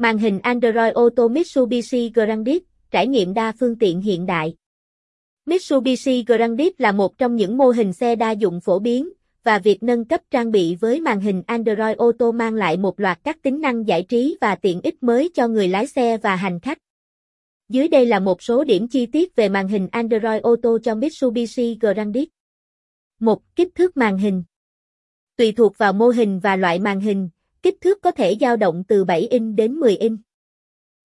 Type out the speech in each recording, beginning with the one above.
Màn hình Android Auto Mitsubishi Grandis trải nghiệm đa phương tiện hiện đại. Mitsubishi Grandis là một trong những mô hình xe đa dụng phổ biến, và việc nâng cấp trang bị với màn hình Android Auto mang lại một loạt các tính năng giải trí và tiện ích mới cho người lái xe và hành khách. Dưới đây là một số điểm chi tiết về màn hình Android Auto cho Mitsubishi Grandis. 1. Kích thước màn hình Tùy thuộc vào mô hình và loại màn hình, kích thước có thể dao động từ 7 inch đến 10 inch.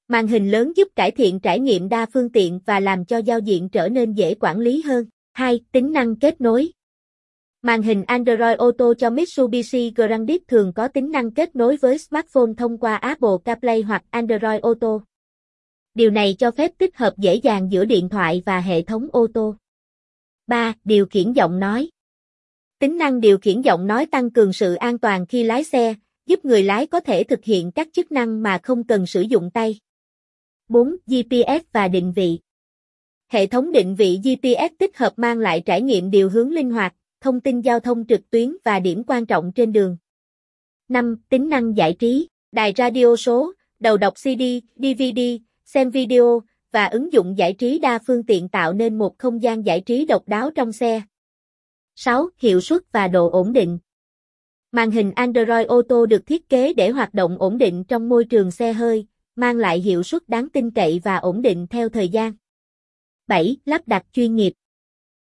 Màn hình lớn giúp cải thiện trải nghiệm đa phương tiện và làm cho giao diện trở nên dễ quản lý hơn. 2. Tính năng kết nối Màn hình Android Auto cho Mitsubishi Grandip thường có tính năng kết nối với smartphone thông qua Apple CarPlay hoặc Android Auto. Điều này cho phép tích hợp dễ dàng giữa điện thoại và hệ thống ô tô. 3. Điều khiển giọng nói Tính năng điều khiển giọng nói tăng cường sự an toàn khi lái xe, giúp người lái có thể thực hiện các chức năng mà không cần sử dụng tay. 4. GPS và định vị Hệ thống định vị GPS tích hợp mang lại trải nghiệm điều hướng linh hoạt, thông tin giao thông trực tuyến và điểm quan trọng trên đường. 5. Tính năng giải trí, đài radio số, đầu đọc CD, DVD, xem video, và ứng dụng giải trí đa phương tiện tạo nên một không gian giải trí độc đáo trong xe. 6. Hiệu suất và độ ổn định Màn hình Android Auto được thiết kế để hoạt động ổn định trong môi trường xe hơi, mang lại hiệu suất đáng tin cậy và ổn định theo thời gian. 7. Lắp đặt chuyên nghiệp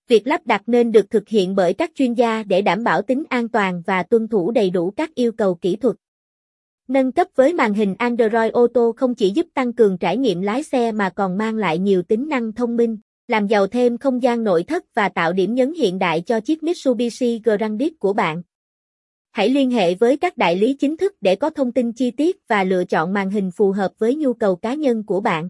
Việc lắp đặt nên được thực hiện bởi các chuyên gia để đảm bảo tính an toàn và tuân thủ đầy đủ các yêu cầu kỹ thuật. Nâng cấp với màn hình Android Auto không chỉ giúp tăng cường trải nghiệm lái xe mà còn mang lại nhiều tính năng thông minh, làm giàu thêm không gian nội thất và tạo điểm nhấn hiện đại cho chiếc Mitsubishi grandis của bạn. Hãy liên hệ với các đại lý chính thức để có thông tin chi tiết và lựa chọn màn hình phù hợp với nhu cầu cá nhân của bạn.